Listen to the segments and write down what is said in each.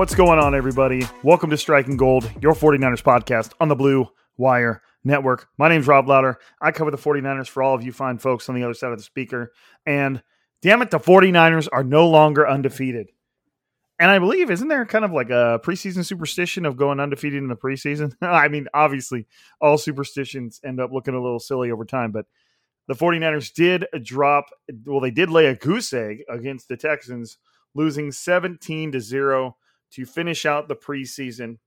What's going on, everybody? Welcome to Striking Gold, your 49ers podcast on the Blue Wire Network. My name's Rob Lowder. I cover the 49ers for all of you fine folks on the other side of the speaker. And damn it, the 49ers are no longer undefeated. And I believe, isn't there kind of like a preseason superstition of going undefeated in the preseason? I mean, obviously, all superstitions end up looking a little silly over time, but the 49ers did drop, well, they did lay a goose egg against the Texans, losing 17 to 0 to finish out the preseason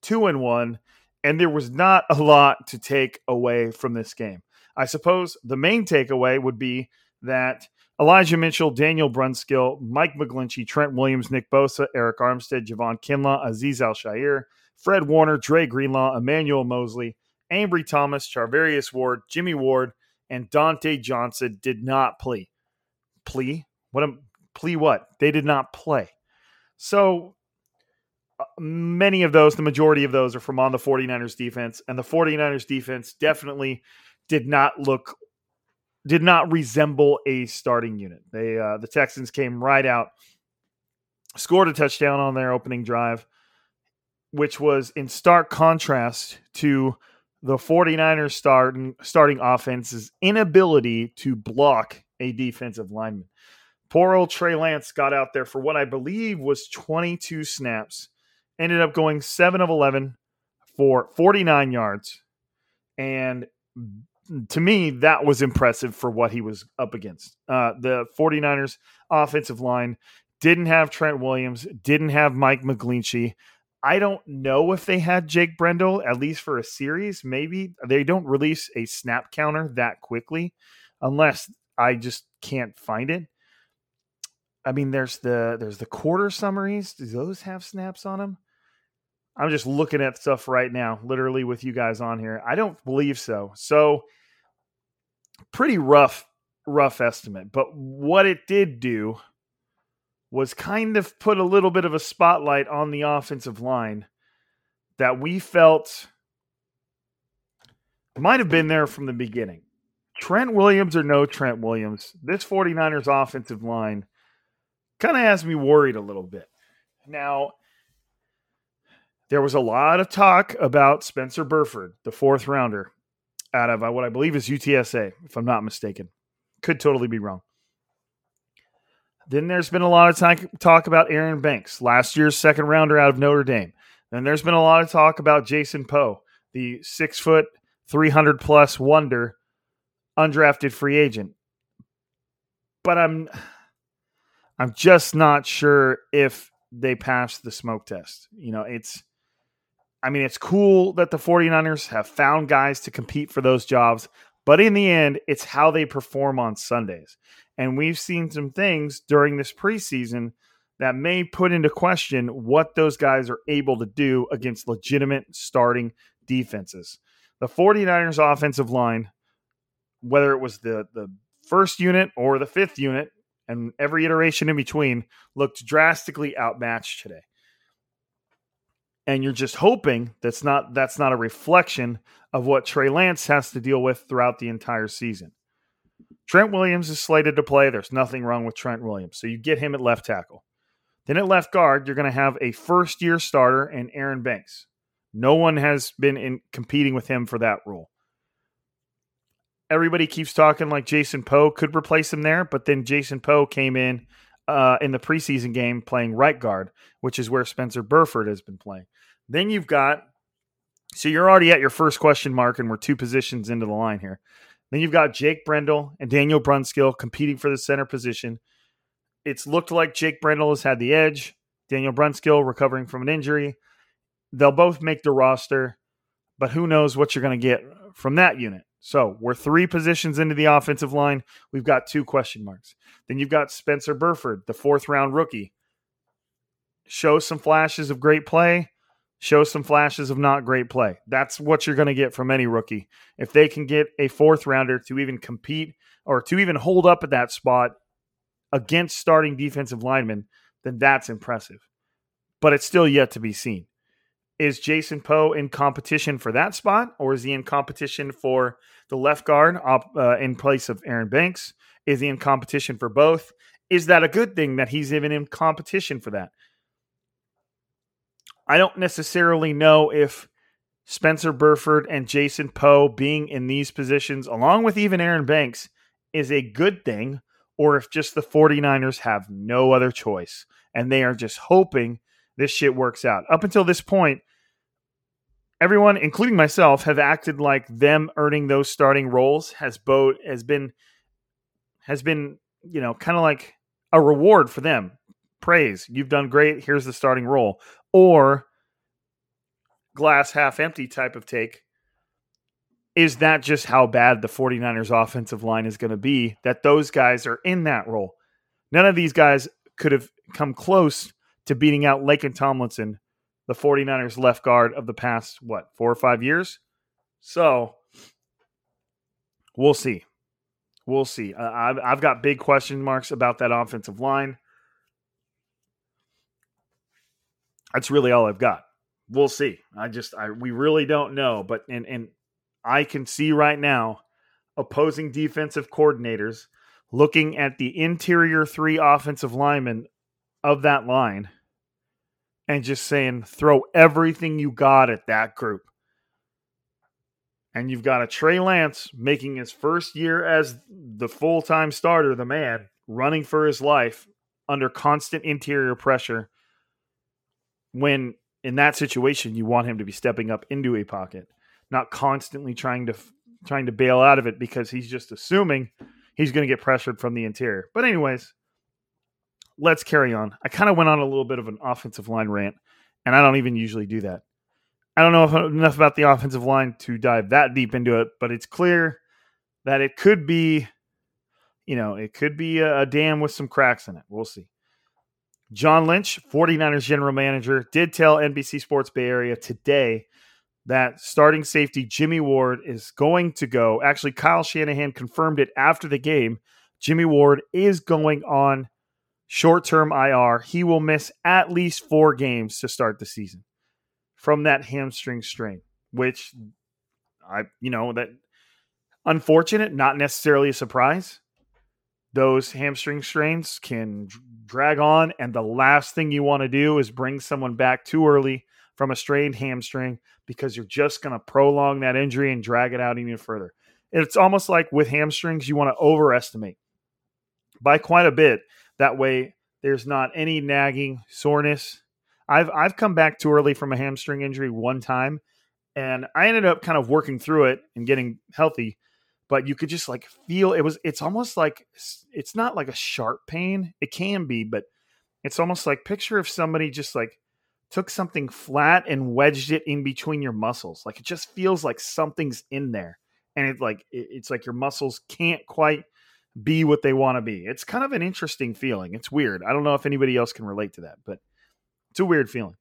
two and one, and there was not a lot to take away from this game. I suppose the main takeaway would be that Elijah Mitchell, Daniel Brunskill, Mike McGlinchey, Trent Williams, Nick Bosa, Arik Armstead, Javon Kinlaw, Azeez Al-Shaair, Fred Warner, Dre Greenlaw, Emmanuel Moseley, Ambry Thomas, Charvarius Ward, Jimmy Ward, and Dante Johnson did not play. Plea? What a plea what? They did not play. So uh, many of those, the majority of those are from on the 49ers defense. And the 49ers defense definitely did not look, did not resemble a starting unit. They, uh, the Texans came right out, scored a touchdown on their opening drive, which was in stark contrast to the 49ers starting, starting offense's inability to block a defensive lineman. Poor old Trey Lance got out there for what I believe was 22 snaps, ended up going 7 of 11 for 49 yards. And to me, that was impressive for what he was up against. Uh, the 49ers offensive line didn't have Trent Williams, didn't have Mike McGlinchey. I don't know if they had Jake Brendel, at least for a series. Maybe they don't release a snap counter that quickly unless I just can't find it. I mean, there's the there's the quarter summaries. Do those have snaps on them? I'm just looking at stuff right now, literally with you guys on here. I don't believe so. So pretty rough, rough estimate. But what it did do was kind of put a little bit of a spotlight on the offensive line that we felt might have been there from the beginning. Trent Williams or no Trent Williams, this 49ers offensive line kind of has me worried a little bit. Now, there was a lot of talk about Spencer Burford, the fourth rounder out of uh, what I believe is UTSA, if I'm not mistaken. Could totally be wrong. Then there's been a lot of talk, talk about Aaron Banks, last year's second rounder out of Notre Dame. Then there's been a lot of talk about Jason Poe, the six foot, 300 plus wonder, undrafted free agent. But I'm I'm just not sure if they pass the smoke test. You know, it's I mean, it's cool that the 49ers have found guys to compete for those jobs, but in the end, it's how they perform on Sundays. And we've seen some things during this preseason that may put into question what those guys are able to do against legitimate starting defenses. The 49ers offensive line, whether it was the, the first unit or the fifth unit, and every iteration in between, looked drastically outmatched today. And you're just hoping that's not that's not a reflection of what Trey Lance has to deal with throughout the entire season. Trent Williams is slated to play. There's nothing wrong with Trent Williams. So you get him at left tackle. Then at left guard, you're going to have a first year starter and Aaron Banks. No one has been in competing with him for that role. Everybody keeps talking like Jason Poe could replace him there, but then Jason Poe came in uh, in the preseason game playing right guard, which is where Spencer Burford has been playing. Then you've got, so you're already at your first question mark, and we're two positions into the line here. Then you've got Jake Brendel and Daniel Brunskill competing for the center position. It's looked like Jake Brendel has had the edge. Daniel Brunskill recovering from an injury. They'll both make the roster, but who knows what you're going to get from that unit. So we're three positions into the offensive line. We've got two question marks. Then you've got Spencer Burford, the fourth round rookie. Show some flashes of great play, show some flashes of not great play. That's what you're going to get from any rookie. If they can get a fourth rounder to even compete or to even hold up at that spot against starting defensive linemen, then that's impressive. But it's still yet to be seen. Is Jason Poe in competition for that spot, or is he in competition for the left guard uh, in place of Aaron Banks? Is he in competition for both? Is that a good thing that he's even in competition for that? I don't necessarily know if Spencer Burford and Jason Poe being in these positions, along with even Aaron Banks, is a good thing, or if just the 49ers have no other choice and they are just hoping this shit works out. Up until this point, everyone, including myself, have acted like them earning those starting roles has boat has been has been, you know, kind of like a reward for them. Praise. You've done great. Here's the starting role. Or glass half empty type of take. Is that just how bad the 49ers offensive line is going to be that those guys are in that role? None of these guys could have come close to beating out Laken Tomlinson the 49ers left guard of the past, what, four or five years? So we'll see. We'll see. Uh, I've, I've got big question marks about that offensive line. That's really all I've got. We'll see. I just, I, we really don't know. But, and, and I can see right now opposing defensive coordinators looking at the interior three offensive linemen of that line and just saying throw everything you got at that group. And you've got a Trey Lance making his first year as the full time starter, the man, running for his life under constant interior pressure. When in that situation, you want him to be stepping up into a pocket, not constantly trying to trying to bail out of it because he's just assuming he's going to get pressured from the interior. But anyways, let's carry on. I kind of went on a little bit of an offensive line rant, and I don't even usually do that. I don't know enough about the offensive line to dive that deep into it, but it's clear that it could be, you know, it could be a, a dam with some cracks in it. We'll see. John Lynch, 49ers general manager, did tell NBC Sports Bay Area today that starting safety Jimmy Ward is going to go. Actually, Kyle Shanahan confirmed it after the game. Jimmy Ward is going on short term IR. He will miss at least four games to start the season from that hamstring strain, which I, you know, that unfortunate, not necessarily a surprise. Those hamstring strains can drag on, and the last thing you want to do is bring someone back too early from a strained hamstring because you're just going to prolong that injury and drag it out even further. It's almost like with hamstrings, you want to overestimate by quite a bit that way, there's not any nagging soreness. I've I've come back too early from a hamstring injury one time, and I ended up kind of working through it and getting healthy. But you could just like feel it was. It's almost like it's not like a sharp pain. It can be, but it's almost like picture if somebody just like took something flat and wedged it in between your muscles. Like it just feels like something's in there, and it like it, it's like your muscles can't quite be what they want to be. It's kind of an interesting feeling. It's weird. I don't know if anybody else can relate to that, but it's a weird feeling.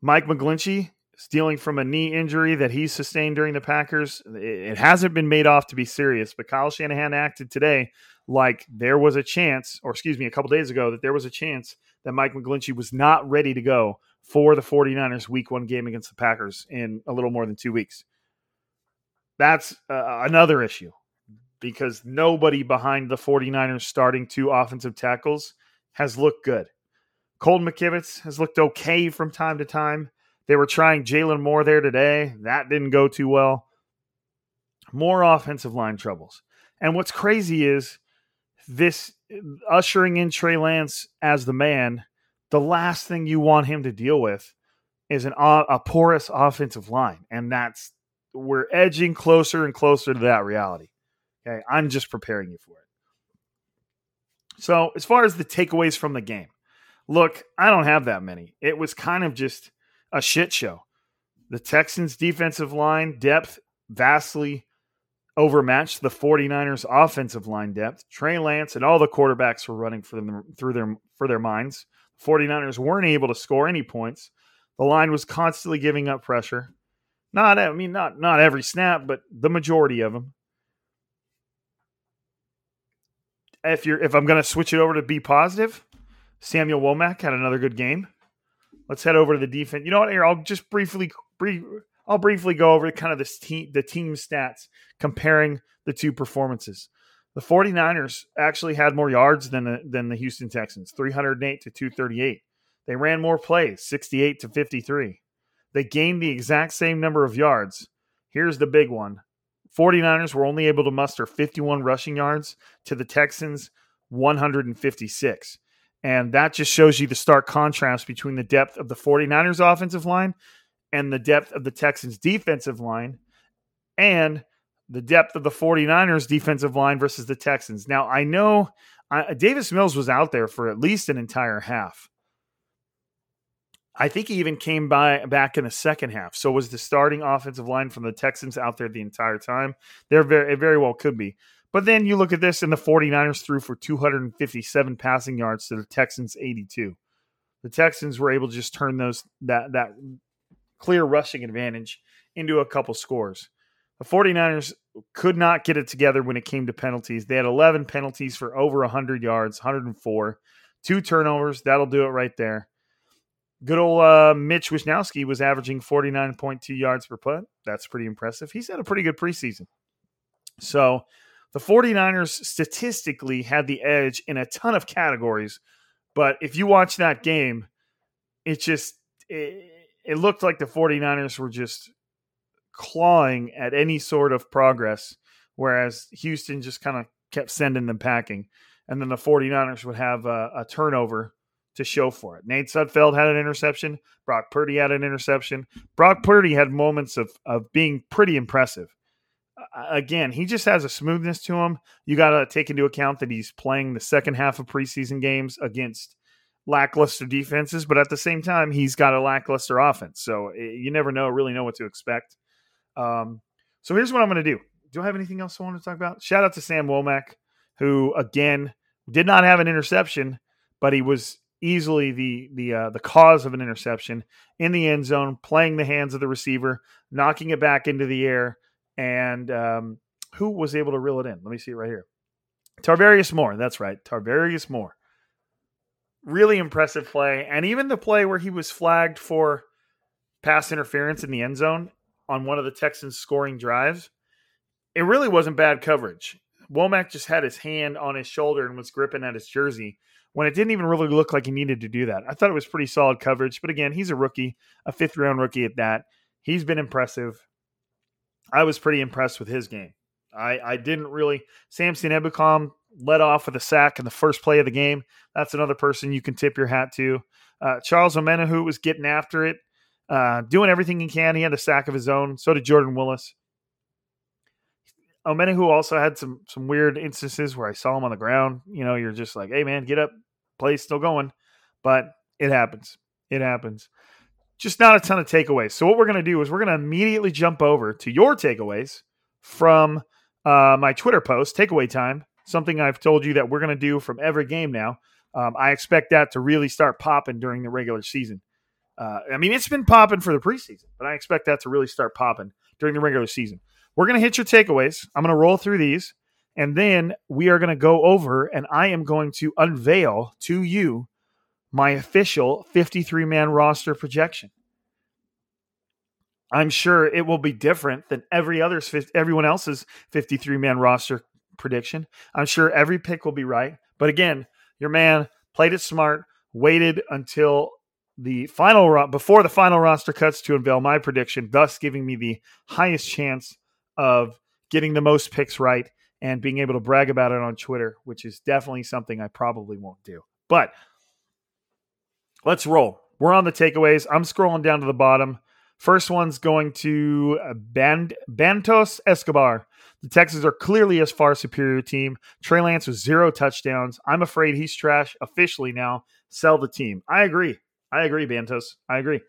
Mike McGlinchey stealing from a knee injury that he sustained during the Packers. It hasn't been made off to be serious, but Kyle Shanahan acted today like there was a chance, or excuse me, a couple days ago, that there was a chance that Mike McGlinchey was not ready to go for the 49ers week one game against the Packers in a little more than two weeks. That's uh, another issue because nobody behind the 49ers starting two offensive tackles has looked good. Colton McKivitz has looked okay from time to time. They were trying Jaylon Moore there today. That didn't go too well. More offensive line troubles. And what's crazy is this ushering in Trey Lance as the man, the last thing you want him to deal with is an a porous offensive line, and that's we're edging closer and closer to that reality. Okay, I'm just preparing you for it. So, as far as the takeaways from the game, look, I don't have that many. It was kind of just a shit show. The Texans' defensive line depth vastly overmatched the 49ers offensive line depth. Trey Lance and all the quarterbacks were running for them through their for their minds. The 49ers weren't able to score any points. The line was constantly giving up pressure. Not I mean not not every snap, but the majority of them. If you're if I'm going to switch it over to be positive, Samuel Womack had another good game. Let's head over to the defense. You know what? Here, I'll just briefly brief, I'll briefly go over kind of this team, the team stats comparing the two performances. The 49ers actually had more yards than the, than the Houston Texans, 308 to 238. They ran more plays, 68 to 53. They gained the exact same number of yards. Here's the big one 49ers were only able to muster 51 rushing yards to the Texans 156. And that just shows you the stark contrast between the depth of the 49ers offensive line and the depth of the Texans defensive line and the depth of the 49ers defensive line versus the Texans. Now, I know uh, Davis Mills was out there for at least an entire half. I think he even came by back in the second half. So was the starting offensive line from the Texans out there the entire time? There very it very well could be. But then you look at this and the 49ers threw for 257 passing yards to the Texans 82. The Texans were able to just turn those that that clear rushing advantage into a couple scores. The 49ers could not get it together when it came to penalties. They had 11 penalties for over 100 yards, 104, two turnovers. That'll do it right there. Good old uh, Mitch Wishnowsky was averaging 49.2 yards per punt. That's pretty impressive. He's had a pretty good preseason. So the 49ers statistically had the edge in a ton of categories. But if you watch that game, it just it, it looked like the 49ers were just clawing at any sort of progress, whereas Houston just kind of kept sending them packing. And then the 49ers would have a, a turnover to show for it. Nate Sudfeld had an interception. Brock Purdy had an interception. Brock Purdy had moments of, of being pretty impressive. Again, he just has a smoothness to him. You got to take into account that he's playing the second half of preseason games against lackluster defenses, but at the same time, he's got a lackluster offense. So eh, you never know, really know what to expect. Um, so here's what I'm going to do. Do I have anything else I want to talk about? Shout out to Sam Womack, who again did not have an interception, but he was easily the the uh, the cause of an interception in the end zone, playing the hands of the receiver, knocking it back into the air, and um, who was able to reel it in? Let me see it right here. Tarvarius Moore. That's right, Tarvarius Moore. Really impressive play, and even the play where he was flagged for pass interference in the end zone on one of the Texans' scoring drives. It really wasn't bad coverage. Womack just had his hand on his shoulder and was gripping at his jersey when it didn't even really look like he needed to do that. I thought it was pretty solid coverage, but again, he's a rookie, a fifth round rookie at that. He's been impressive. I was pretty impressed with his game. I, I didn't really. Samson Ebukam led off with a sack in the first play of the game. That's another person you can tip your hat to. Uh, Charles Omenihu was getting after it, uh, doing everything he can. He had a sack of his own. So did Jordan Willis. Omenihu also had some some weird instances where I saw him on the ground. You know, you're just like, hey man, get up, play's still going, but it happens. It happens. Just not a ton of takeaways. So what we're going to do is we're going to immediately jump over to your takeaways from uh, my Twitter post, takeaway time, something I've told you that we're going to do from every game now. Um, I expect that to really start popping during the regular season. Uh, I mean, it's been popping for the preseason, but I expect that to really start popping during the regular season. We're going to hit your takeaways. I'm going to roll through these, and then we are going to go over, and I am going to unveil to you my official 53 man roster projection. I'm sure it will be different than every other's everyone else's 53 man roster prediction. I'm sure every pick will be right. But again, your man played it smart, waited until the final before the final roster cuts to unveil my prediction, thus giving me the highest chance of getting the most picks right and being able to brag about it on Twitter, which is definitely something I probably won't do. But let's roll. We're on the takeaways. I'm scrolling down to the bottom. First one's going to uh, Band- Bantos Escobar. The Texans are clearly a far superior team. Trey Lance with zero touchdowns. I'm afraid he's trash officially now. Sell the team. I agree. I agree, Bantos. I agree.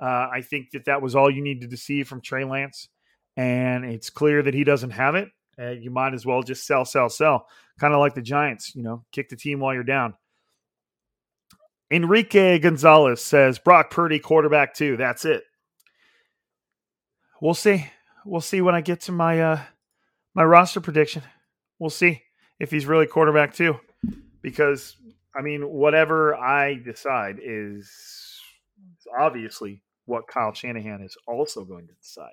Uh, I think that that was all you needed to see from Trey Lance, and it's clear that he doesn't have it. Uh, you might as well just sell, sell, sell. Kind of like the Giants, you know, kick the team while you're down. Enrique Gonzalez says Brock Purdy quarterback too. That's it. We'll see. We'll see when I get to my uh my roster prediction. We'll see if he's really quarterback too. Because I mean, whatever I decide is obviously what Kyle Shanahan is also going to decide.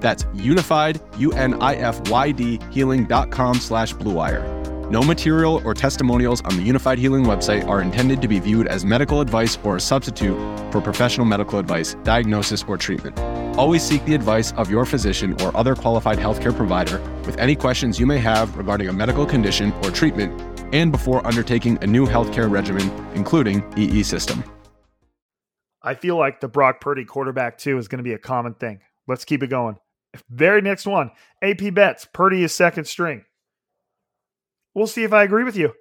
That's unified, U-N-I-F-Y-D, healing.com slash bluewire. No material or testimonials on the Unifyd Healing website are intended to be viewed as medical advice or a substitute for professional medical advice, diagnosis, or treatment. Always seek the advice of your physician or other qualified healthcare provider with any questions you may have regarding a medical condition or treatment and before undertaking a new healthcare regimen, including EE system. I feel like the Brock Purdy quarterback too is going to be a common thing. Let's keep it going. Very next one, AP bets. Purdy is second string. We'll see if I agree with you.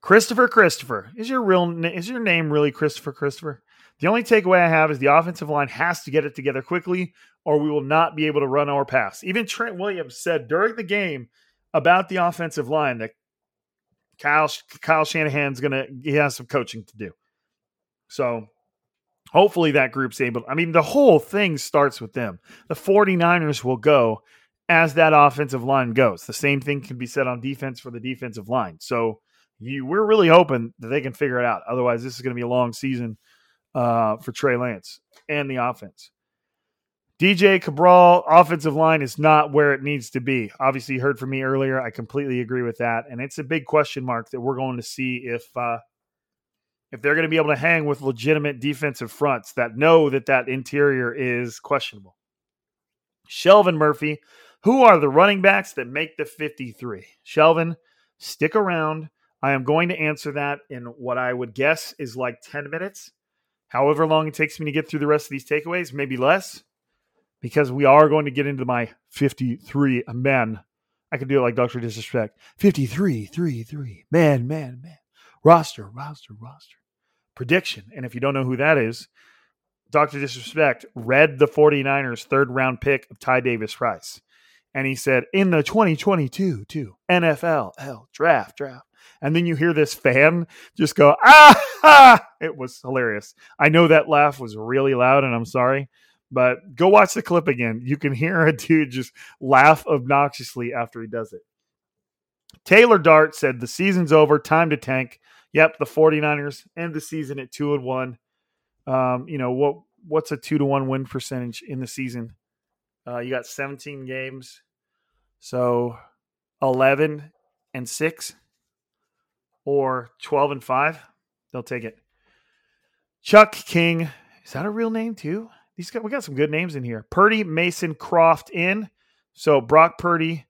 Christopher Christopher is your real is your name really Christopher Christopher? The only takeaway I have is the offensive line has to get it together quickly, or we will not be able to run our pass. Even Trent Williams said during the game about the offensive line that Kyle Kyle Shanahan's gonna he has some coaching to do. So hopefully that group's able I mean, the whole thing starts with them. The 49ers will go as that offensive line goes. The same thing can be said on defense for the defensive line. So you, we're really hoping that they can figure it out. Otherwise, this is going to be a long season uh, for Trey Lance and the offense. DJ Cabral offensive line is not where it needs to be. Obviously, you heard from me earlier. I completely agree with that, and it's a big question mark that we're going to see if uh, if they're going to be able to hang with legitimate defensive fronts that know that that interior is questionable. Shelvin Murphy, who are the running backs that make the 53? Shelvin, stick around. I am going to answer that in what I would guess is like 10 minutes. However long it takes me to get through the rest of these takeaways, maybe less, because we are going to get into my 53 men. I could do it like Dr. Disrespect 53, 3, 3, man, man, man. Roster, roster, roster. Prediction. And if you don't know who that is, Dr. Disrespect read the 49ers third round pick of Ty Davis Price. And he said, in the 2022 too, NFL L draft, draft. And then you hear this fan just go, ah, it was hilarious. I know that laugh was really loud and I'm sorry, but go watch the clip again. You can hear a dude just laugh obnoxiously after he does it. Taylor Dart said, the season's over, time to tank. Yep, the 49ers end the season at two and one. Um, you know, what what's a two to one win percentage in the season? Uh, you got 17 games. So 11 and 6 or 12 and 5, they'll take it. Chuck King, is that a real name too? These got we got some good names in here. Purdy, Mason, Croft in. So Brock Purdy.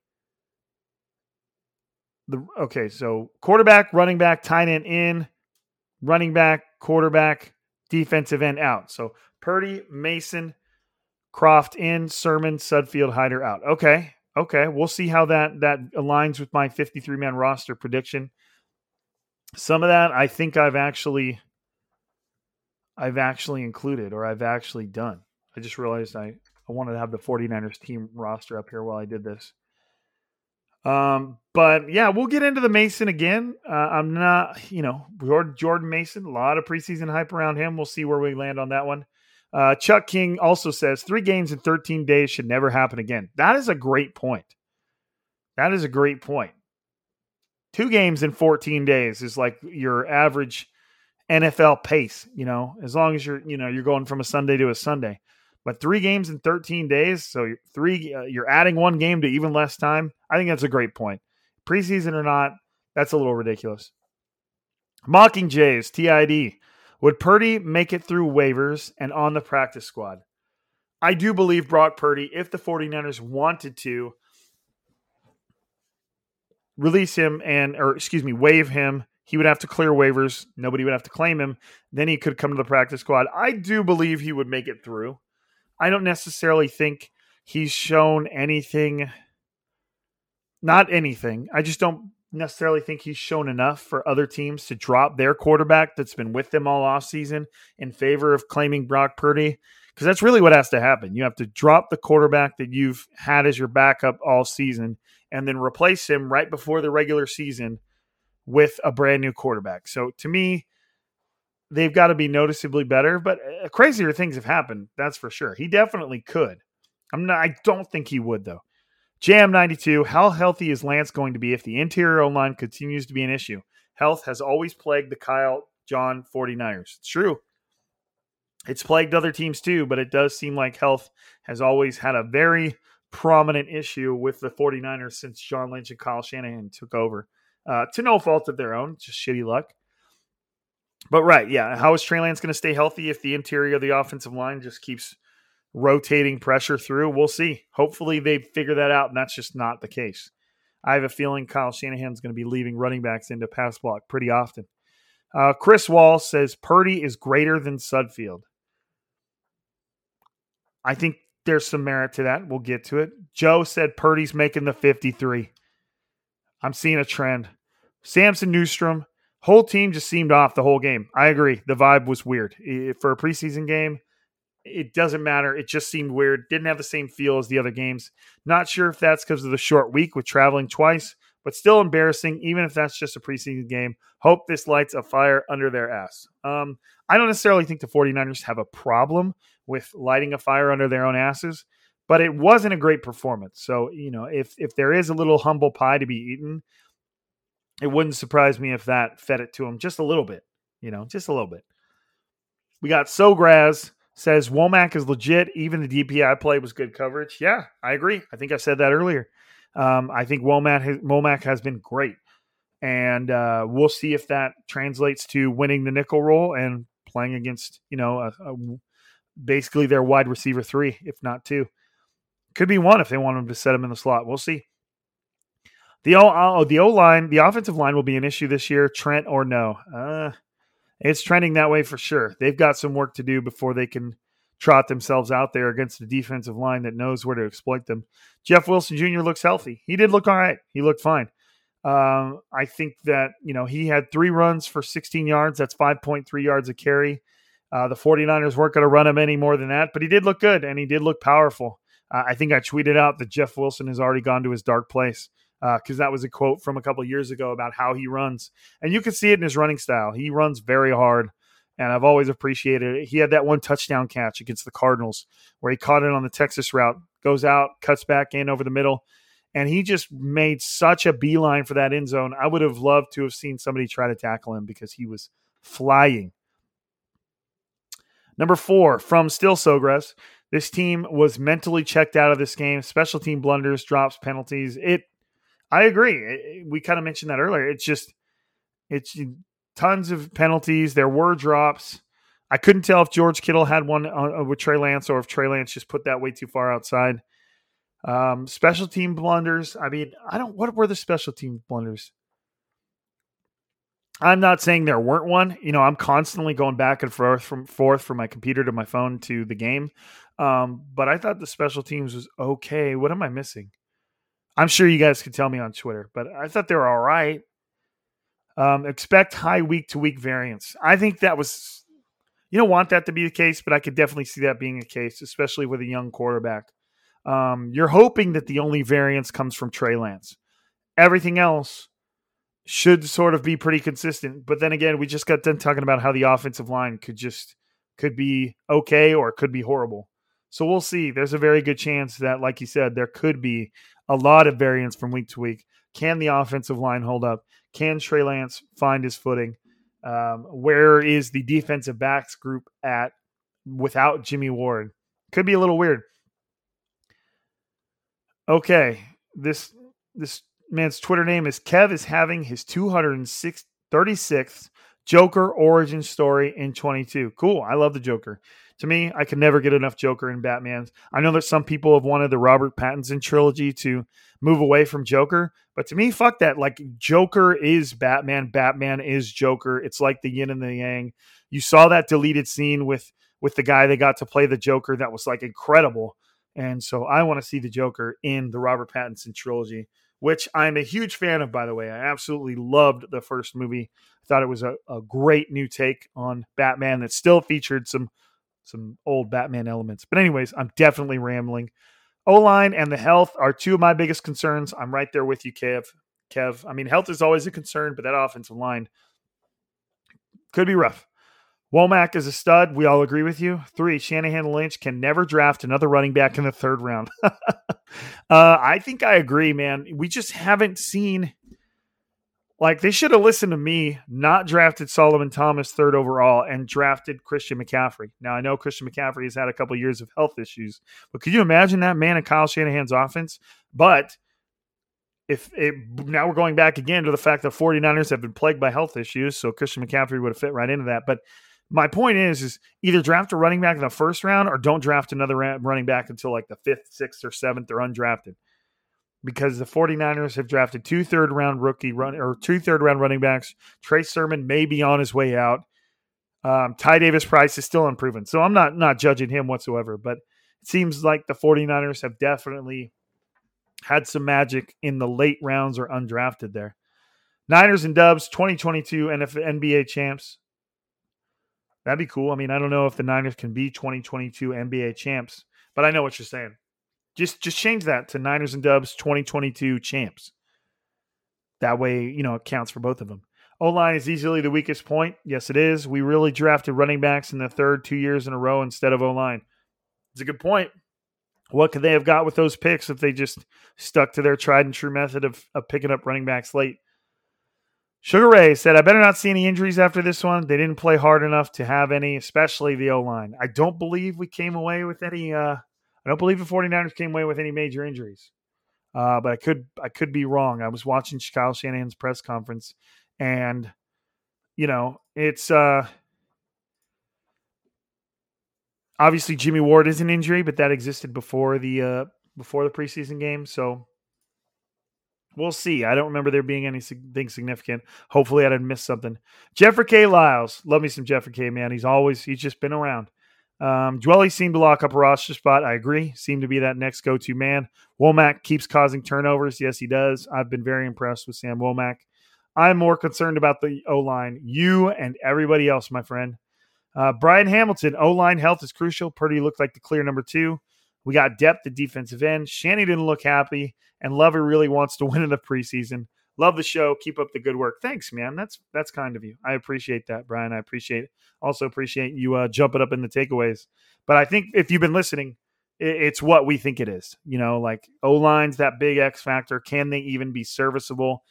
The okay, so quarterback, running back, tight end in, running back, quarterback, defensive end out. So Purdy, Mason, Croft in, Sermon, Sudfeld, Hyder out. Okay. Okay. We'll see how that that aligns with my 53 man roster prediction. Some of that I think I've actually I've actually included or I've actually done. I just realized I, I wanted to have the 49ers team roster up here while I did this. Um, but yeah, we'll get into the Mason again. Uh, I'm not, you know, Jordan Mason, a lot of preseason hype around him. We'll see where we land on that one. Uh, Chuck King also says three games in 13 days should never happen again. That is a great point. That is a great point. Two games in 14 days is like your average NFL pace, you know, as long as you're, you know, you're going from a Sunday to a Sunday. But three games in 13 days, so three, uh, you're adding one game to even less time. I think that's a great point. Preseason or not, that's a little ridiculous. Mocking Jays, TID. Would Purdy make it through waivers and on the practice squad? I do believe Brock Purdy, if the 49ers wanted to release him and, or excuse me, waive him, he would have to clear waivers. Nobody would have to claim him. Then he could come to the practice squad. I do believe he would make it through. I don't necessarily think he's shown anything. Not anything. I just don't necessarily think he's shown enough for other teams to drop their quarterback that's been with them all offseason in favor of claiming Brock Purdy. Because that's really what has to happen. You have to drop the quarterback that you've had as your backup all season and then replace him right before the regular season with a brand new quarterback. So to me, they've got to be noticeably better, but uh, crazier things have happened. That's for sure. He definitely could. I'm not, I don't think he would though. Jam 92, how healthy is Lance going to be if the interior line continues to be an issue? Health has always plagued the Kyle John 49ers. It's true. It's plagued other teams too, but it does seem like health has always had a very prominent issue with the 49ers since John Lynch and Kyle Shanahan took over. Uh, to no fault of their own, just shitty luck. But right, yeah. How is Trey Lance going to stay healthy if the interior of the offensive line just keeps rotating pressure through? We'll see. Hopefully they figure that out, and that's just not the case. I have a feeling Kyle Shanahan's going to be leaving running backs into pass block pretty often. Uh, Chris Wall says Purdy is greater than Sudfeld. I think there's some merit to that. We'll get to it. Joe said Purdy's making the 53. I'm seeing a trend. Samson Newstrom, whole team just seemed off the whole game. I agree. The vibe was weird. For a preseason game, it doesn't matter. It just seemed weird. Didn't have the same feel as the other games. Not sure if that's because of the short week with traveling twice, but still embarrassing, even if that's just a preseason game. Hope this lights a fire under their ass. Um, I don't necessarily think the 49ers have a problem with lighting a fire under their own asses but it wasn't a great performance. So, you know, if if there is a little humble pie to be eaten, it wouldn't surprise me if that fed it to him just a little bit, you know, just a little bit. We got Sograz says Womack is legit. Even the DPI play was good coverage. Yeah, I agree. I think I said that earlier. Um, I think Womack has, Womack has been great. And uh, we'll see if that translates to winning the nickel role and playing against, you know, a, a, basically their wide receiver three, if not two. Could be one if they want him to set him in the slot. We'll see. The O oh, the O line, the offensive line will be an issue this year. Trent or no? Uh, it's trending that way for sure. They've got some work to do before they can trot themselves out there against a defensive line that knows where to exploit them. Jeff Wilson Jr. looks healthy. He did look all right. He looked fine. Um, I think that, you know, he had three runs for 16 yards. That's 5.3 yards a carry. Uh, the 49ers weren't going to run him any more than that, but he did look good and he did look powerful. Uh, I think I tweeted out that Jeff Wilson has already gone to his dark place because uh, that was a quote from a couple years ago about how he runs. And you can see it in his running style. He runs very hard and I've always appreciated it. He had that one touchdown catch against the Cardinals where he caught it on the Texas route, goes out, cuts back in over the middle, and he just made such a beeline for that end zone. I would have loved to have seen somebody try to tackle him because he was flying. Number four from Still Sogres. This team was mentally checked out of this game. Special team blunders, drops, penalties. It. I agree. We kind of mentioned that earlier. It's just, it's tons of penalties. There were drops. I couldn't tell if George Kittle had one uh, with Trey Lance or if Trey Lance just put that way too far outside. Um, special team blunders. I mean, I don't. What were the special team blunders? I'm not saying there weren't one. You know, I'm constantly going back and forth from forth from my computer to my phone to the game. Um, but I thought the special teams was okay. What am I missing? I'm sure you guys could tell me on Twitter, but I thought they were all right. Um, expect high week to week variance. I think that was, you don't want that to be the case, but I could definitely see that being a case, especially with a young quarterback. Um, you're hoping that the only variance comes from Trey Lance. Everything else should sort of be pretty consistent. But then again, we just got done talking about how the offensive line could just could be okay or could be horrible. So we'll see. There's a very good chance that, like you said, there could be a lot of variance from week to week. Can the offensive line hold up? Can Trey Lance find his footing? Um, where is the defensive backs group at without Jimmy Ward? Could be a little weird. Okay, this this man's Twitter name is Kev is having his 236th Joker origin story in 22. Cool. I love the Joker. To me, I can never get enough Joker in Batman's. I know that some people have wanted the Robert Pattinson trilogy to move away from Joker, but to me, fuck that. Like Joker is Batman, Batman is Joker. It's like the yin and the yang. You saw that deleted scene with with the guy they got to play the Joker that was like incredible. And so I want to see the Joker in the Robert Pattinson trilogy, which I'm a huge fan of, by the way. I absolutely loved the first movie. I thought it was a, a great new take on Batman that still featured some some old Batman elements. But anyways, I'm definitely rambling. O line and the health are two of my biggest concerns. I'm right there with you, Kev. Kev. I mean, health is always a concern, but that offensive line could be rough. Womack is a stud. We all agree with you. Three, Shanahan Lynch can never draft another running back in the third round. uh, I think I agree, man. We just haven't seen like they should have listened to me, not drafted Solomon Thomas third overall and drafted Christian McCaffrey. Now I know Christian McCaffrey has had a couple years of health issues, but could you imagine that man in Kyle Shanahan's offense? But if it now we're going back again to the fact that 49ers have been plagued by health issues, so Christian McCaffrey would have fit right into that. But my point is, is either draft a running back in the first round or don't draft another running back until like the fifth, sixth, or seventh. They're undrafted because the 49ers have drafted two third round rookie run or two third round running backs. Trey Sermon may be on his way out. Um, Ty Davis Price is still unproven. So I'm not not judging him whatsoever, but it seems like the 49ers have definitely had some magic in the late rounds or undrafted there. Niners and Dubs 2022 NFL, NBA champs. That'd be cool. I mean, I don't know if the Niners can be 2022 NBA champs, but I know what you're saying. Just just change that to Niners and Dubs 2022 champs. That way, you know, it counts for both of them. O line is easily the weakest point. Yes, it is. We really drafted running backs in the third two years in a row instead of O line. It's a good point. What could they have got with those picks if they just stuck to their tried and true method of, of picking up running backs late? Sugar Ray said, I better not see any injuries after this one. They didn't play hard enough to have any, especially the O line. I don't believe we came away with any uh, I don't believe the 49ers came away with any major injuries. uh, but I could I could be wrong. I was watching Kyle Shanahan's press conference, and you know it's uh, obviously Jimmy Ward is an injury, but that existed before the uh, before the preseason game, so we'll see. I don't remember there being anything significant. Hopefully, I didn't miss something. Jeffrey K. Lyles, love me some Jeffrey K. Man, he's always he's just been around. Um, Dwelley seemed to lock up a roster spot. I agree. Seemed to be that next go to man. Womack keeps causing turnovers. Yes, he does. I've been very impressed with Sam Womack. I'm more concerned about the O line. You and everybody else, my friend. Uh, Brian Hamilton, O line health is crucial. Purdy looked like the clear number two. We got depth at defensive end. Shanny didn't look happy, and Lover really wants to win in the preseason. Love the show. Keep up the good work. Thanks, man. That's that's kind of you. I appreciate that, Brian. I appreciate also appreciate you uh, jumping up in the takeaways. But I think if you've been listening, it, it's what we think it is. You know, like O line's that big X factor. Can they even be serviceable?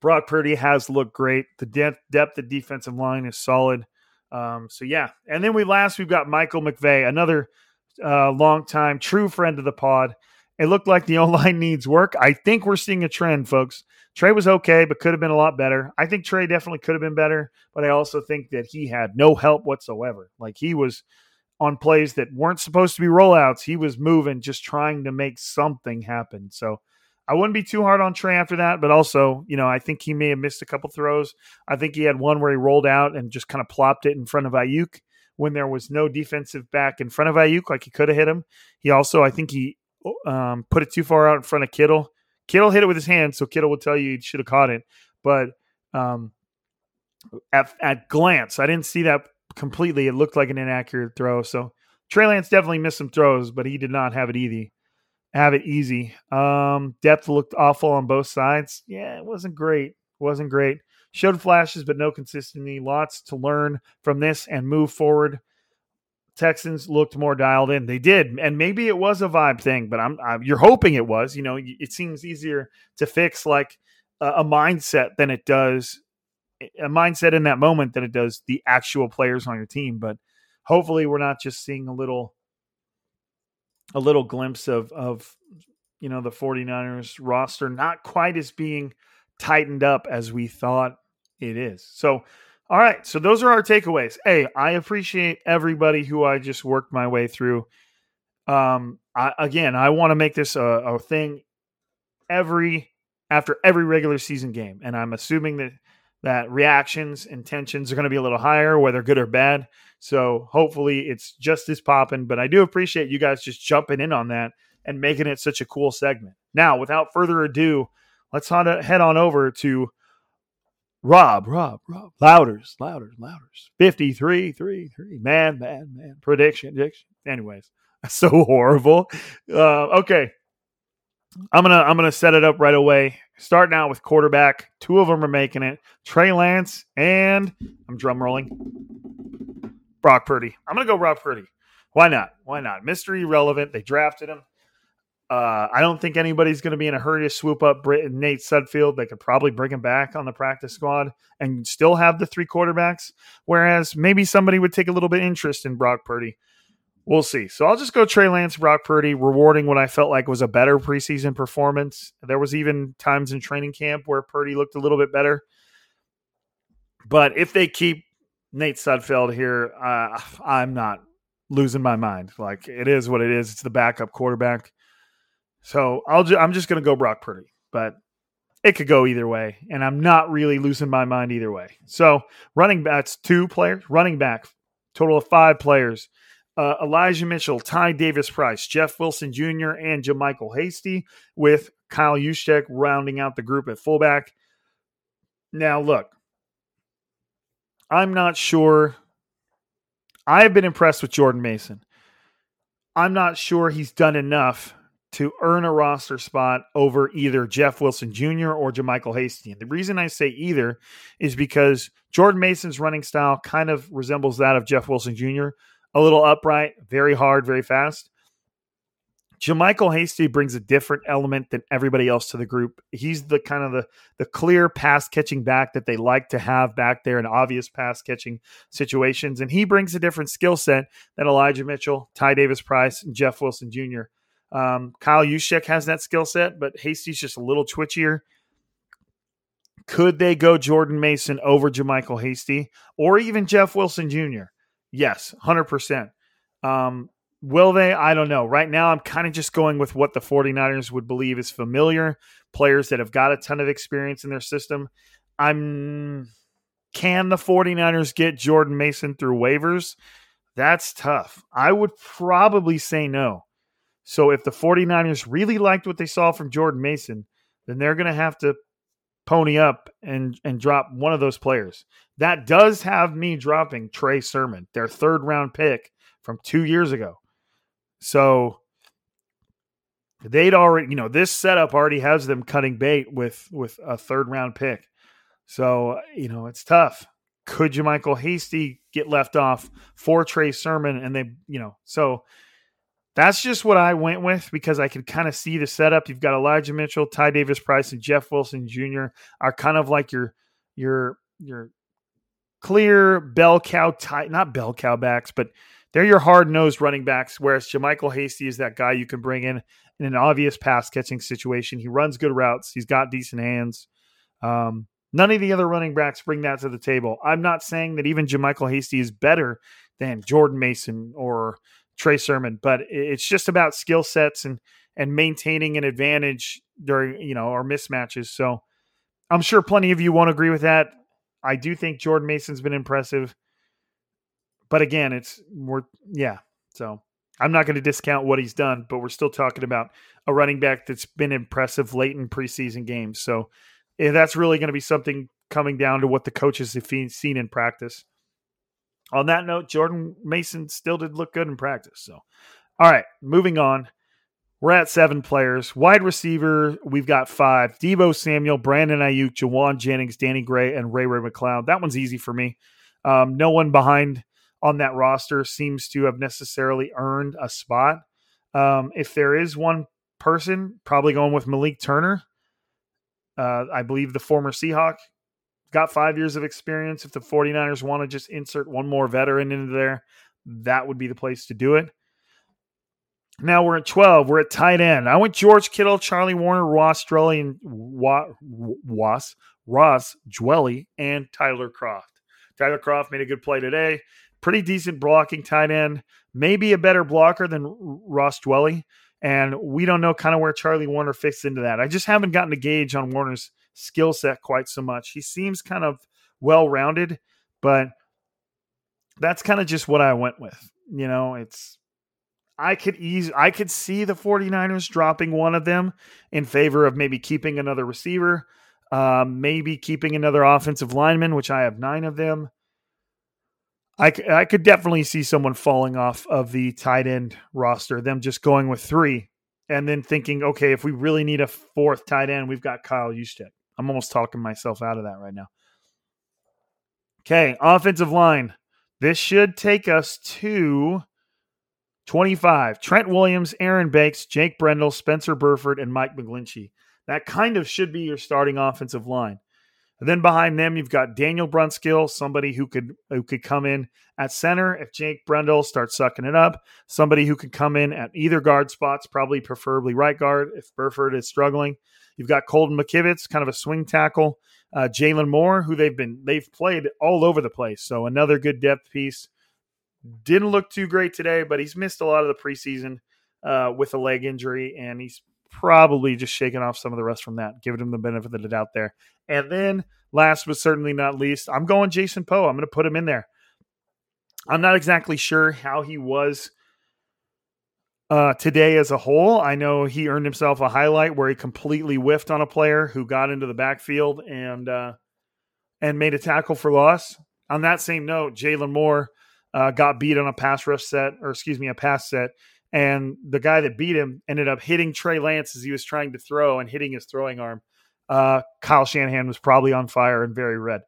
Brock Purdy has looked great. The depth, depth of defensive line is solid. Um, so yeah, and then we last we've got Michael McVeigh, another uh, long time true friend of the pod. It looked like the O line needs work. I think we're seeing a trend, folks. Trey was okay, but could have been a lot better. I think Trey definitely could have been better, but I also think that he had no help whatsoever. Like he was on plays that weren't supposed to be rollouts. He was moving, just trying to make something happen. So I wouldn't be too hard on Trey after that, but also, you know, I think he may have missed a couple throws. I think he had one where he rolled out and just kind of plopped it in front of Aiyuk when there was no defensive back in front of Aiyuk, like he could have hit him. He also, I think he um, put it too far out in front of Kittle. Kittle hit it with his hand, so Kittle will tell you he should have caught it. But um, at, at glance, I didn't see that completely. It looked like an inaccurate throw. So Trey Lance definitely missed some throws, but he did not have it easy. Have it easy. Um, depth looked awful on both sides. Yeah, it wasn't great. It wasn't great. Showed flashes, but no consistency. Lots to learn from this and move forward. Texans looked more dialed in. They did, and maybe it was a vibe thing, but I'm, I'm you're hoping it was. You know, it seems easier to fix like a, a mindset than it does a mindset in that moment than it does the actual players on your team. But hopefully, we're not just seeing a little a little glimpse of of you know the 49ers roster not quite as being tightened up as we thought it is. So all right, so those are our takeaways. Hey, I appreciate everybody who I just worked my way through. Um, I, again, I want to make this a, a thing every after every regular season game, and I'm assuming that that reactions and tensions are going to be a little higher, whether good or bad. So hopefully, it's just as popping. But I do appreciate you guys just jumping in on that and making it such a cool segment. Now, without further ado, let's head on over to Rob, Rob, Rob, Lowder's, Lowder's, Lowder's. 53, 3, 3. Man, man, man. Prediction, prediction. Anyways, so horrible. Uh, okay. I'm gonna I'm gonna set it up right away. Starting out with quarterback. Two of them are making it. Trey Lance and I'm drum rolling. Brock Purdy. I'm gonna go Brock Purdy. Why not? Why not? Mr. Irrelevant. They drafted him. Uh, I don't think anybody's going to be in a hurry to swoop up Brit- Nate Sudfeld. They could probably bring him back on the practice squad and still have the three quarterbacks. Whereas maybe somebody would take a little bit interest in Brock Purdy. We'll see. So I'll just go Trey Lance, Brock Purdy, rewarding what I felt like was a better preseason performance. There was even times in training camp where Purdy looked a little bit better. But if they keep Nate Sudfeld here, uh, I'm not losing my mind. Like it is what it is. It's the backup quarterback. So I'll ju- I'm just going to go Brock Purdy, but it could go either way, and I'm not really losing my mind either way. So running backs, two players, running back, total of five players. Uh, Elijah Mitchell, Ty Davis Price, Jeff Wilson Jr., and JaMycal Hasty, with Kyle Juszczyk rounding out the group at fullback. Now, look, I'm not sure. I've been impressed with Jordan Mason. I'm not sure he's done enough to earn a roster spot over either Jeff Wilson Jr. or JaMycal Hasty. And the reason I say either is because Jordan Mason's running style kind of resembles that of Jeff Wilson Jr. A little upright, very hard, very fast. JaMycal Hasty brings a different element than everybody else to the group. He's the kind of the the clear pass catching back that they like to have back there in obvious pass catching situations, and he brings a different skill set than Elijah Mitchell, Ty Davis Price, and Jeff Wilson Jr. Um, Kyle Juszczyk has that skill set, but Hasty's just a little twitchier. Could they go Jordan Mason over JaMycal Hasty or even Jeff Wilson Jr.? Yes, 100%. Um, will they? I don't know. Right now, I'm kind of just going with what the 49ers would believe is familiar players that have got a ton of experience in their system. I'm. Can the 49ers get Jordan Mason through waivers? That's tough. I would probably say no. So if the 49ers really liked what they saw from Jordan Mason, then they're going to have to pony up and and drop one of those players. That does have me dropping Trey Sermon, their third round pick from 2 years ago. So they'd already, you know, this setup already has them cutting bait with with a third round pick. So, you know, it's tough. Could JaMycal Hasty get left off for Trey Sermon and they, you know, so that's just what I went with because I could kind of see the setup. You've got Elijah Mitchell, Ty Davis Price, and Jeff Wilson Jr. are kind of like your your your clear bell cow type, not bell cow backs, but they're your hard nosed running backs. Whereas JaMycal Hasty is that guy you can bring in in an obvious pass catching situation. He runs good routes. He's got decent hands. Um, none of the other running backs bring that to the table. I'm not saying that even JaMycal Hasty is better than Jordan Mason or Trey Sermon, but it's just about skill sets and and maintaining an advantage during you know or mismatches. So I'm sure plenty of you won't agree with that. I do think Jordan Mason's been impressive, but again, it's we're yeah. So I'm not going to discount what he's done, but we're still talking about a running back that's been impressive late in preseason games. So that's really going to be something coming down to what the coaches have seen in practice on that note, Jordan Mason still did look good in practice. So, all right, moving on. We're at seven players. Wide receiver, we've got five Deebo Samuel, Brandon Aiyuk, Jauan Jennings, Danny Gray, and Ray Ray McCloud. That one's easy for me. Um, no one behind on that roster seems to have necessarily earned a spot. Um, if there is one person, probably going with Malik Turner. Uh, I believe the former Seahawk got five years of experience. If the 49ers want to just insert one more veteran into there, that would be the place to do it. Now we're at 12. We're at tight end. I went George Kittle, Charlie Woerner, Ross Dwelley, and Ross Dwelley, and Tyler Kroft. Tyler Kroft made a good play today. Pretty decent blocking tight end. Maybe a better blocker than Ross Dwelley. And we don't know kind of where Charlie Woerner fits into that. I just haven't gotten a gauge on Woerner's skill set quite so much. He seems kind of well rounded, but that's kind of just what I went with. You know, it's I could ease I could see the 49ers dropping one of them in favor of maybe keeping another receiver, um, maybe keeping another offensive lineman, which I have nine of them. I, I could definitely see someone falling off of the tight end roster, them just going with three, and then thinking, okay, if we really need a fourth tight end, we've got Kyle Juszczyk. I'm almost talking myself out of that right now. Okay, offensive line. This should take us to 25. Trent Williams, Aaron Banks, Jake Brendel, Spencer Burford, and Mike McGlinchey. That kind of should be your starting offensive line. And then behind them, you've got Daniel Brunskill, somebody who could who could come in at center if Jake Brendel starts sucking it up. Somebody who could come in at either guard spots, probably preferably right guard if Burford is struggling. You've got Colton McKivitz, kind of a swing tackle. Uh, Jaylon Moore, who they've been they've played all over the place, so another good depth piece. Didn't look too great today, but he's missed a lot of the preseason uh, with a leg injury, and he's probably just shaking off some of the rest from that, giving him the benefit of the doubt there. And then, last but certainly not least, I'm going Jason Poe. I'm going to put him in there. I'm not exactly sure how he was uh, today as a whole. I know he earned himself a highlight where he completely whiffed on a player who got into the backfield and uh, and made a tackle for loss. On that same note, Jaylon Moore uh, got beat on a pass rush set, or excuse me, a pass set, and the guy that beat him ended up hitting Trey Lance as he was trying to throw and hitting his throwing arm. Uh, Kyle Shanahan was probably on fire and very red.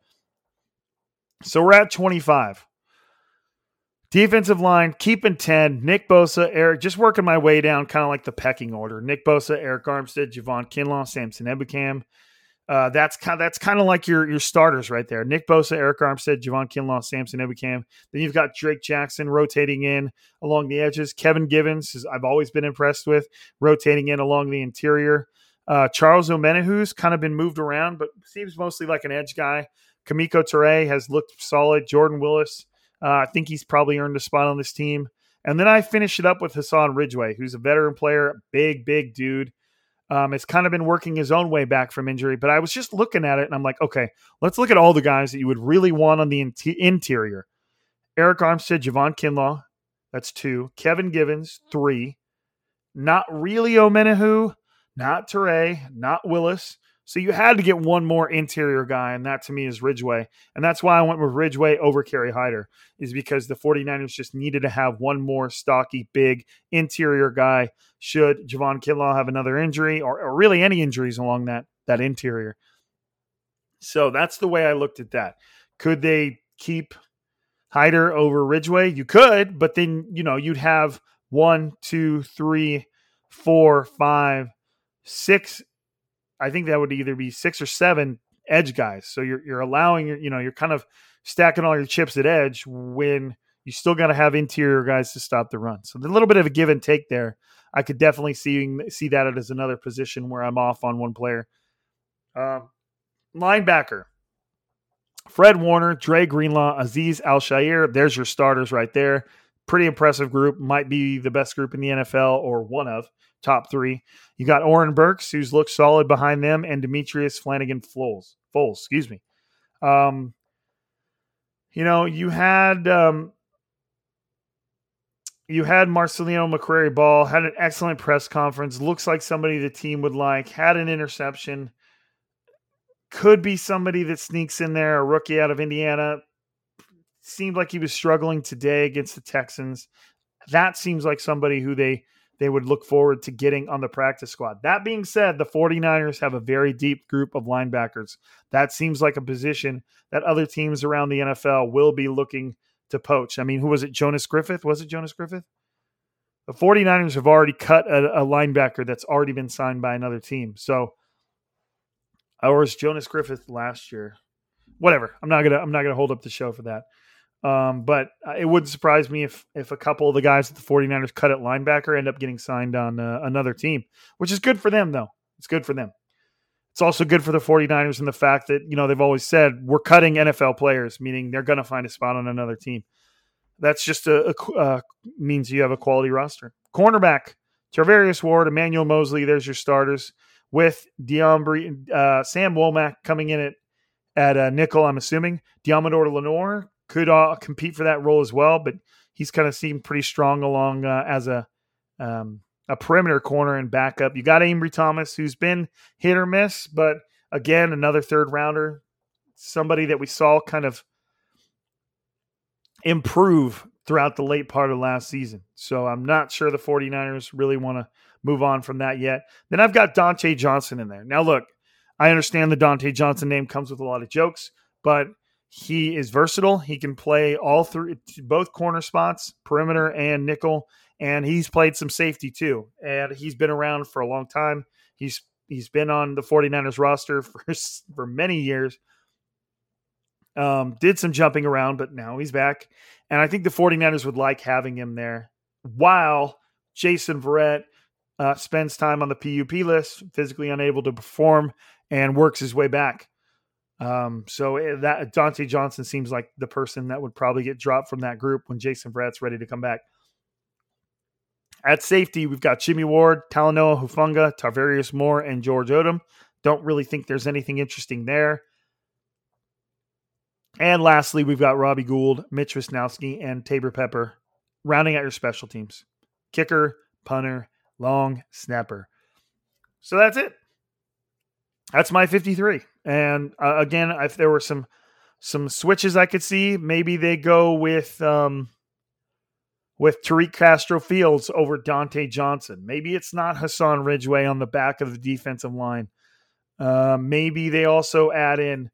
So we're at 25. Defensive line, keeping 10. Nick Bosa, Eric, just working my way down, kind of like the pecking order. Nick Bosa, Arik Armstead, Javon Kinlaw, Samson Ebukam. Uh, that's kind that's kind of like your your starters right there. Nick Bosa, Arik Armstead, Javon Kinlaw, Samson Ebukam. Then you've got Drake Jackson rotating in along the edges. Kevin Givens, is, I've always been impressed with, rotating in along the interior. Uh, Charles Omenihu's kind of been moved around, but seems mostly like an edge guy. Kemoko Turay has looked solid. Jordan Willis, uh, I think he's probably earned a spot on this team. And then I finish it up with Hassan Ridgeway, who's a veteran player, big, big dude. Um, it's kind of been working his own way back from injury, but I was just looking at it and I'm like, okay, let's look at all the guys that you would really want on the in- interior. Arik Armstead, Javon Kinlaw, that's two. Kevin Givens, three. Not really Omenihu, not Turay, not Willis. So you had to get one more interior guy, and that to me is Ridgeway. And that's why I went with Ridgeway over Kerry Hyder, is because the 49ers just needed to have one more stocky, big interior guy should Javon Kinlaw have another injury or, or really any injuries along that, that interior. So that's the way I looked at that. Could they keep Hyder over Ridgeway? You could, but then, you know, you'd have one, two, three, four, five, six I think that would either be six or seven edge guys. So you're you're allowing your you know you're kind of stacking all your chips at edge when you still got to have interior guys to stop the run. So a little bit of a give and take there. I could definitely see see that as another position where I'm off on one player. Um, linebacker. Fred Warner, Dre Greenlaw, Azeez Al-Shaair. There's your starters right there. Pretty impressive group. Might be the best group in the NFL or one of top three. You got Oren Burks, who's looked solid behind them, and Demetrius Flannigan Fowles. Fowles, excuse me. Um, you know, you had um, you had Marcelino McCrary Ball had an excellent press conference. Looks like somebody the team would like. Had an interception. Could be somebody that sneaks in there. A rookie out of Indiana. Seemed like he was struggling today against the Texans. That seems like somebody who they they would look forward to getting on the practice squad. That being said, the 49ers have a very deep group of linebackers. That seems like a position that other teams around the NFL will be looking to poach. I mean, who was it? Jonas Griffith? Was it Jonas Griffith? The 49ers have already cut a, a linebacker that's already been signed by another team. So, or was Jonas Griffith last year? Whatever. I'm not gonna I'm not gonna hold up the show for that. Um, but uh, it wouldn't surprise me if if a couple of the guys at the 49ers cut at linebacker end up getting signed on uh, another team, which is good for them, though. It's good for them. It's also good for the 49ers in the fact that, you know, they've always said we're cutting NFL players, meaning they're going to find a spot on another team. That's just a, a uh, means you have a quality roster. Cornerback, Charvarius Ward, Emmanuel Moseley, there's your starters with Diombre, uh, Sam Womack coming in at at uh, nickel, I'm assuming. Deommodore Lenoir could uh, compete for that role as well, but he's kind of seemed pretty strong along uh, as a um, a perimeter corner and backup. You got Ambry Thomas, who's been hit or miss, but again, another third rounder, somebody that we saw kind of improve throughout the late part of last season. So I'm not sure the 49ers really want to move on from that yet. Then I've got Dontae Johnson in there. Now, look, I understand the Dontae Johnson name comes with a lot of jokes, but he is versatile. He can play all three, both corner spots, perimeter and nickel, and he's played some safety too. And he's been around for a long time. He's he's been on the 49ers roster for for many years. Um, did some jumping around, but now he's back. And I think the 49ers would like having him there while Jason Verrett uh, spends time on the PUP list, physically unable to perform, and works his way back. Um, so eh, that Dontae Johnson seems like the person that would probably get dropped from that group when Jason Verrett's ready to come back. At safety, we've got Jimmy Ward, Talanoa Hufanga, Tarvarius Moore, and George Odom. Don't really think there's anything interesting there. And lastly, we've got Robbie Gould, Mitch Wishnowsky, and Taybor Pepper rounding out your special teams. Kicker, punter, long snapper. So that's it. That's my 53. And uh, again, if there were some some switches I could see, maybe they go with um, with Tariq Castro Fields over Dontae Johnson. Maybe it's not Hassan Ridgeway on the back of the defensive line. Uh, maybe they also add in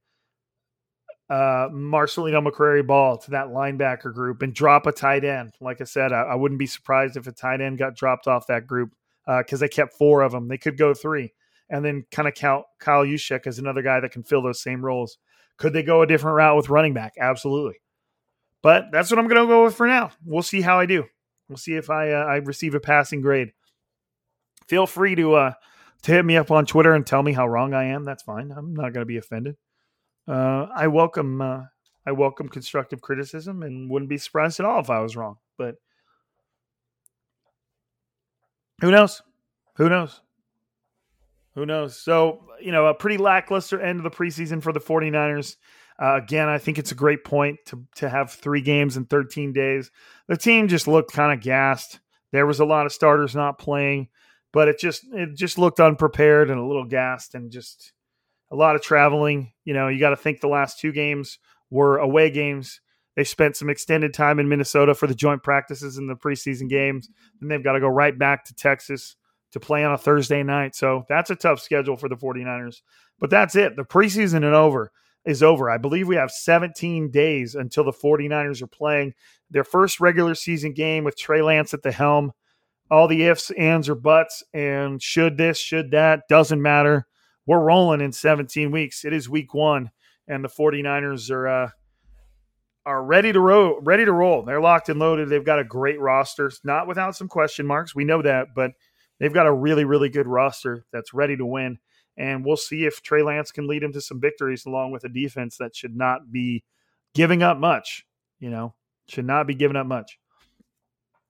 uh, Marcelino McCrary Ball to that linebacker group and drop a tight end. Like I said, I, I wouldn't be surprised if a tight end got dropped off that group because uh, they kept four of them. They could go three and then kind of count Kyle Juszczyk as another guy that can fill those same roles. Could they go a different route with running back? Absolutely. But that's what I'm going to go with for now. We'll see how I do. We'll see if I uh, I receive a passing grade. Feel free to uh, to hit me up on Twitter and tell me how wrong I am. That's fine. I'm not going to be offended. Uh, I welcome uh, I welcome constructive criticism and wouldn't be surprised at all if I was wrong. But who knows? Who knows? Who knows? So, you know, a pretty lackluster end of the preseason for the 49ers. Uh, again, I think it's a great point to, to have three games in 13 days. The team just looked kind of gassed. There was a lot of starters not playing, but it just it just looked unprepared and a little gassed and just a lot of traveling. You know, you got to think the last two games were away games. They spent some extended time in Minnesota for the joint practices and the preseason games. and they've got to go right back to Texas to play on a Thursday night. So that's a tough schedule for the 49ers. But that's it. The preseason and over is over. I believe we have 17 days until the 49ers are playing their first regular season game with Trey Lance at the helm. All the ifs, ands, or buts, and should this, should that, doesn't matter. We're rolling in 17 weeks. It is week one, and the 49ers are uh, are ready to roll. Ready to roll. They're locked and loaded. They've got a great roster, not without some question marks. We know that, but they've got a really, really good roster that's ready to win. And we'll see if Trey Lance can lead him to some victories along with a defense that should not be giving up much. You know, should not be giving up much.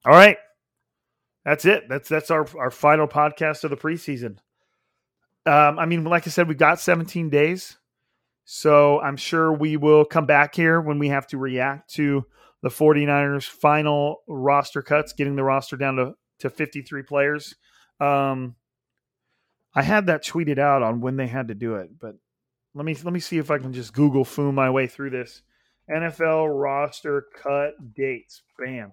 All right. That's it. That's that's our, our final podcast of the preseason. Um, I mean, like I said, we've got 17 days. So I'm sure we will come back here when we have to react to the 49ers final roster cuts, getting the roster down to, to 53 players. Um, I had that tweeted out on when they had to do it, but let me let me see if I can just Google foo my way through this. NFL roster cut dates. Bam.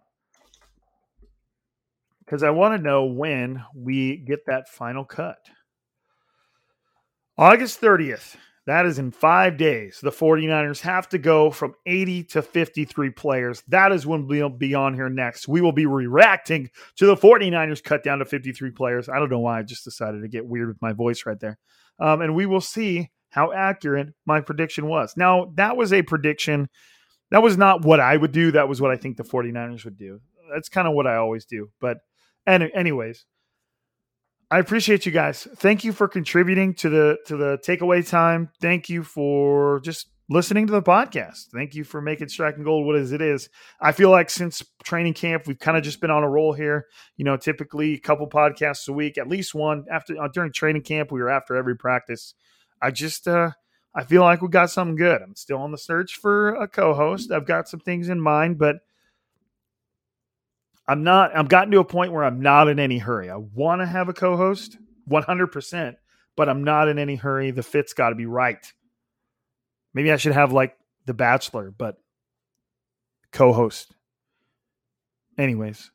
Because I want to know when we get that final cut. August 30th. That is in five days. The 49ers have to go from 80 to 53 players. That is when we'll be on here next. We will be reacting to the 49ers cut down to 53 players. I don't know why I just decided to get weird with my voice right there. Um, and we will see how accurate my prediction was. Now, that was a prediction. That was not what I would do. That was what I think the 49ers would do. That's kind of what I always do. But, any, anyways, I appreciate you guys. Thank you for contributing to the to the takeaway time. Thank you for just listening to the podcast. Thank you for making Striking Gold what is it is. I feel like since training camp, we've kind of just been on a roll here. You know, typically a couple podcasts a week, at least one after uh, during training camp. We were after every practice. I just uh I feel like we got something good. I'm still on the search for a co-host. I've got some things in mind, but I'm not, I've gotten to a point where I'm not in any hurry. I want to have a co host 100%, but I'm not in any hurry. The fit's got to be right. Maybe I should have like The Bachelor, but co host. Anyways,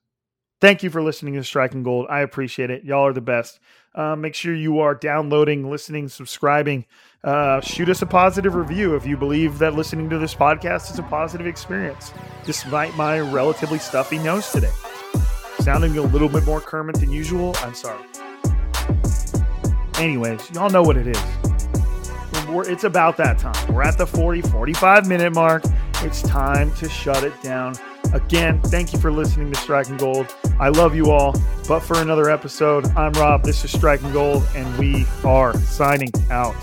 thank you for listening to Striking Gold. I appreciate it. Y'all are the best. Uh, make sure you are downloading, listening, subscribing. Uh, shoot us a positive review if you believe that listening to this podcast is a positive experience, despite my relatively stuffy nose today. Sounding a little bit more Kermit than usual. I'm sorry. Anyways, y'all know what it is. We're, it's about that time. We're at the 40, 45 minute mark. It's time to shut it down. Again, thank you for listening to Striking Gold. I love you all. But for another episode, I'm Rob. This is Striking Gold, and we are signing out.